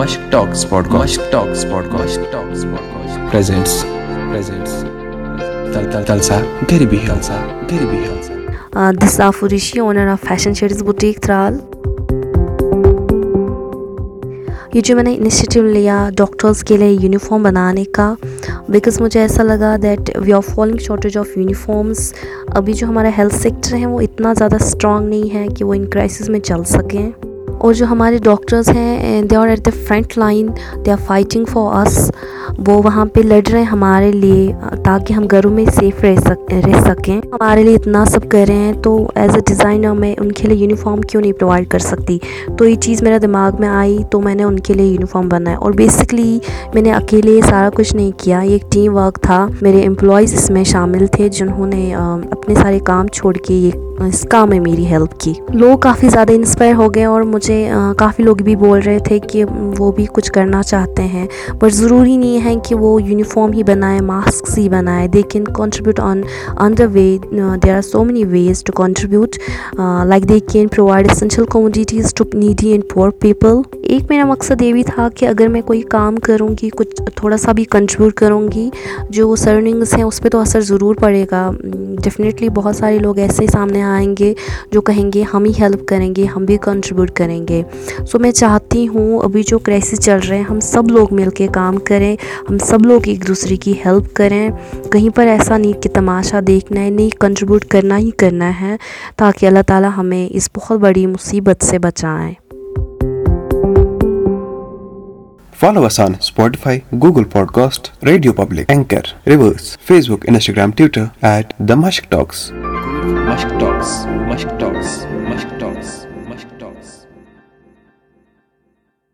Mashq talks pod Mashq talks pod Mashq talks pod presents presents. تلسا غریبی حلسا غریبی حلسا this آفوریشی owner of fashion shades boutique Tral. یہ جو میں نے انیشیٹیو لیا ڈاکٹرز کے لیے یونیفارم بنانے کا بیکاز مجھے ایسا لگا that we are falling shortage of uniforms ابھی جو ہمارا ہیلتھ سیکٹر ہے وہ اتنا زیادہ اسٹرانگ نہیں ہے کہ وہ ان کرائسس میں چل سکیں۔ اور جو ہمارے ڈاکٹرز ہیں they are at the front line they are fighting for اس وہ وہاں پہ لڑ رہے ہیں ہمارے لیے تاکہ ہم گھروں میں سیف رہ سک، رہ سکیں۔ ہمارے لیے اتنا سب کر رہے ہیں، تو ایز اے ڈیزائنر میں ان کے لیے یونیفارم کیوں نہیں پرووائڈ کر سکتی؟ تو یہ چیز میرا دماغ میں آئی، تو میں نے ان کے لیے یونیفارم بنایا۔ اور بیسکلی میں نے اکیلے سارا کچھ نہیں کیا۔ یہ ایک ٹیم ورک تھا۔ میرے امپلائیز اس میں شامل تھے، جنہوں نے اپنے سارے کام چھوڑ کے یہ اس کام میں میری ہیلپ کی۔ لوگ کافی زیادہ انسپائر ہو گئے اور مجھے کافی لوگ بھی بول رہے تھے کہ وہ بھی کچھ کرنا چاہتے ہیں۔ بٹ ضروری نہیں ہے کہ وہ یونیفارم ہی بنائیں ماسکس ہی بنائیں they can contribute on on the way there are so many ways to contribute like they can provide essential commodities to needy and poor people ایک میرا مقصد یہ بھی تھا کہ اگر میں کوئی کام کروں گی، کچھ تھوڑا سا بھی کنٹریبیوٹ کروں گی، جو سرنگس ہیں، اس پہ تو اثر ضرور پڑے گا۔ ڈیفینیٹلی بہت سارے لوگ ایسے سامنے آئیں گے جو کہیں گے ہم ہی ہیلپ کریں گے، ہم بھی کنٹریبیوٹ کریں گے۔ سو میں چاہتی ہوں ابھی جو کرائسس چل رہے ہیں ہم سب لوگ مل کے کام کریں، ہم سب لوگ ایک دوسرے کی ہیلپ کریں۔ کہیں پر ایسا نہیں کہ تماشا دیکھنا ہے، نہیں کنٹریبیوٹ کرنا ہی کرنا ہے، تاکہ اللہ تعالی ہمیں اس بہت بڑی مصیبت سے بچائیں follow us on Spotify Google podcast radio public anchor reverse Facebook Instagram Twitter at the Mashq talks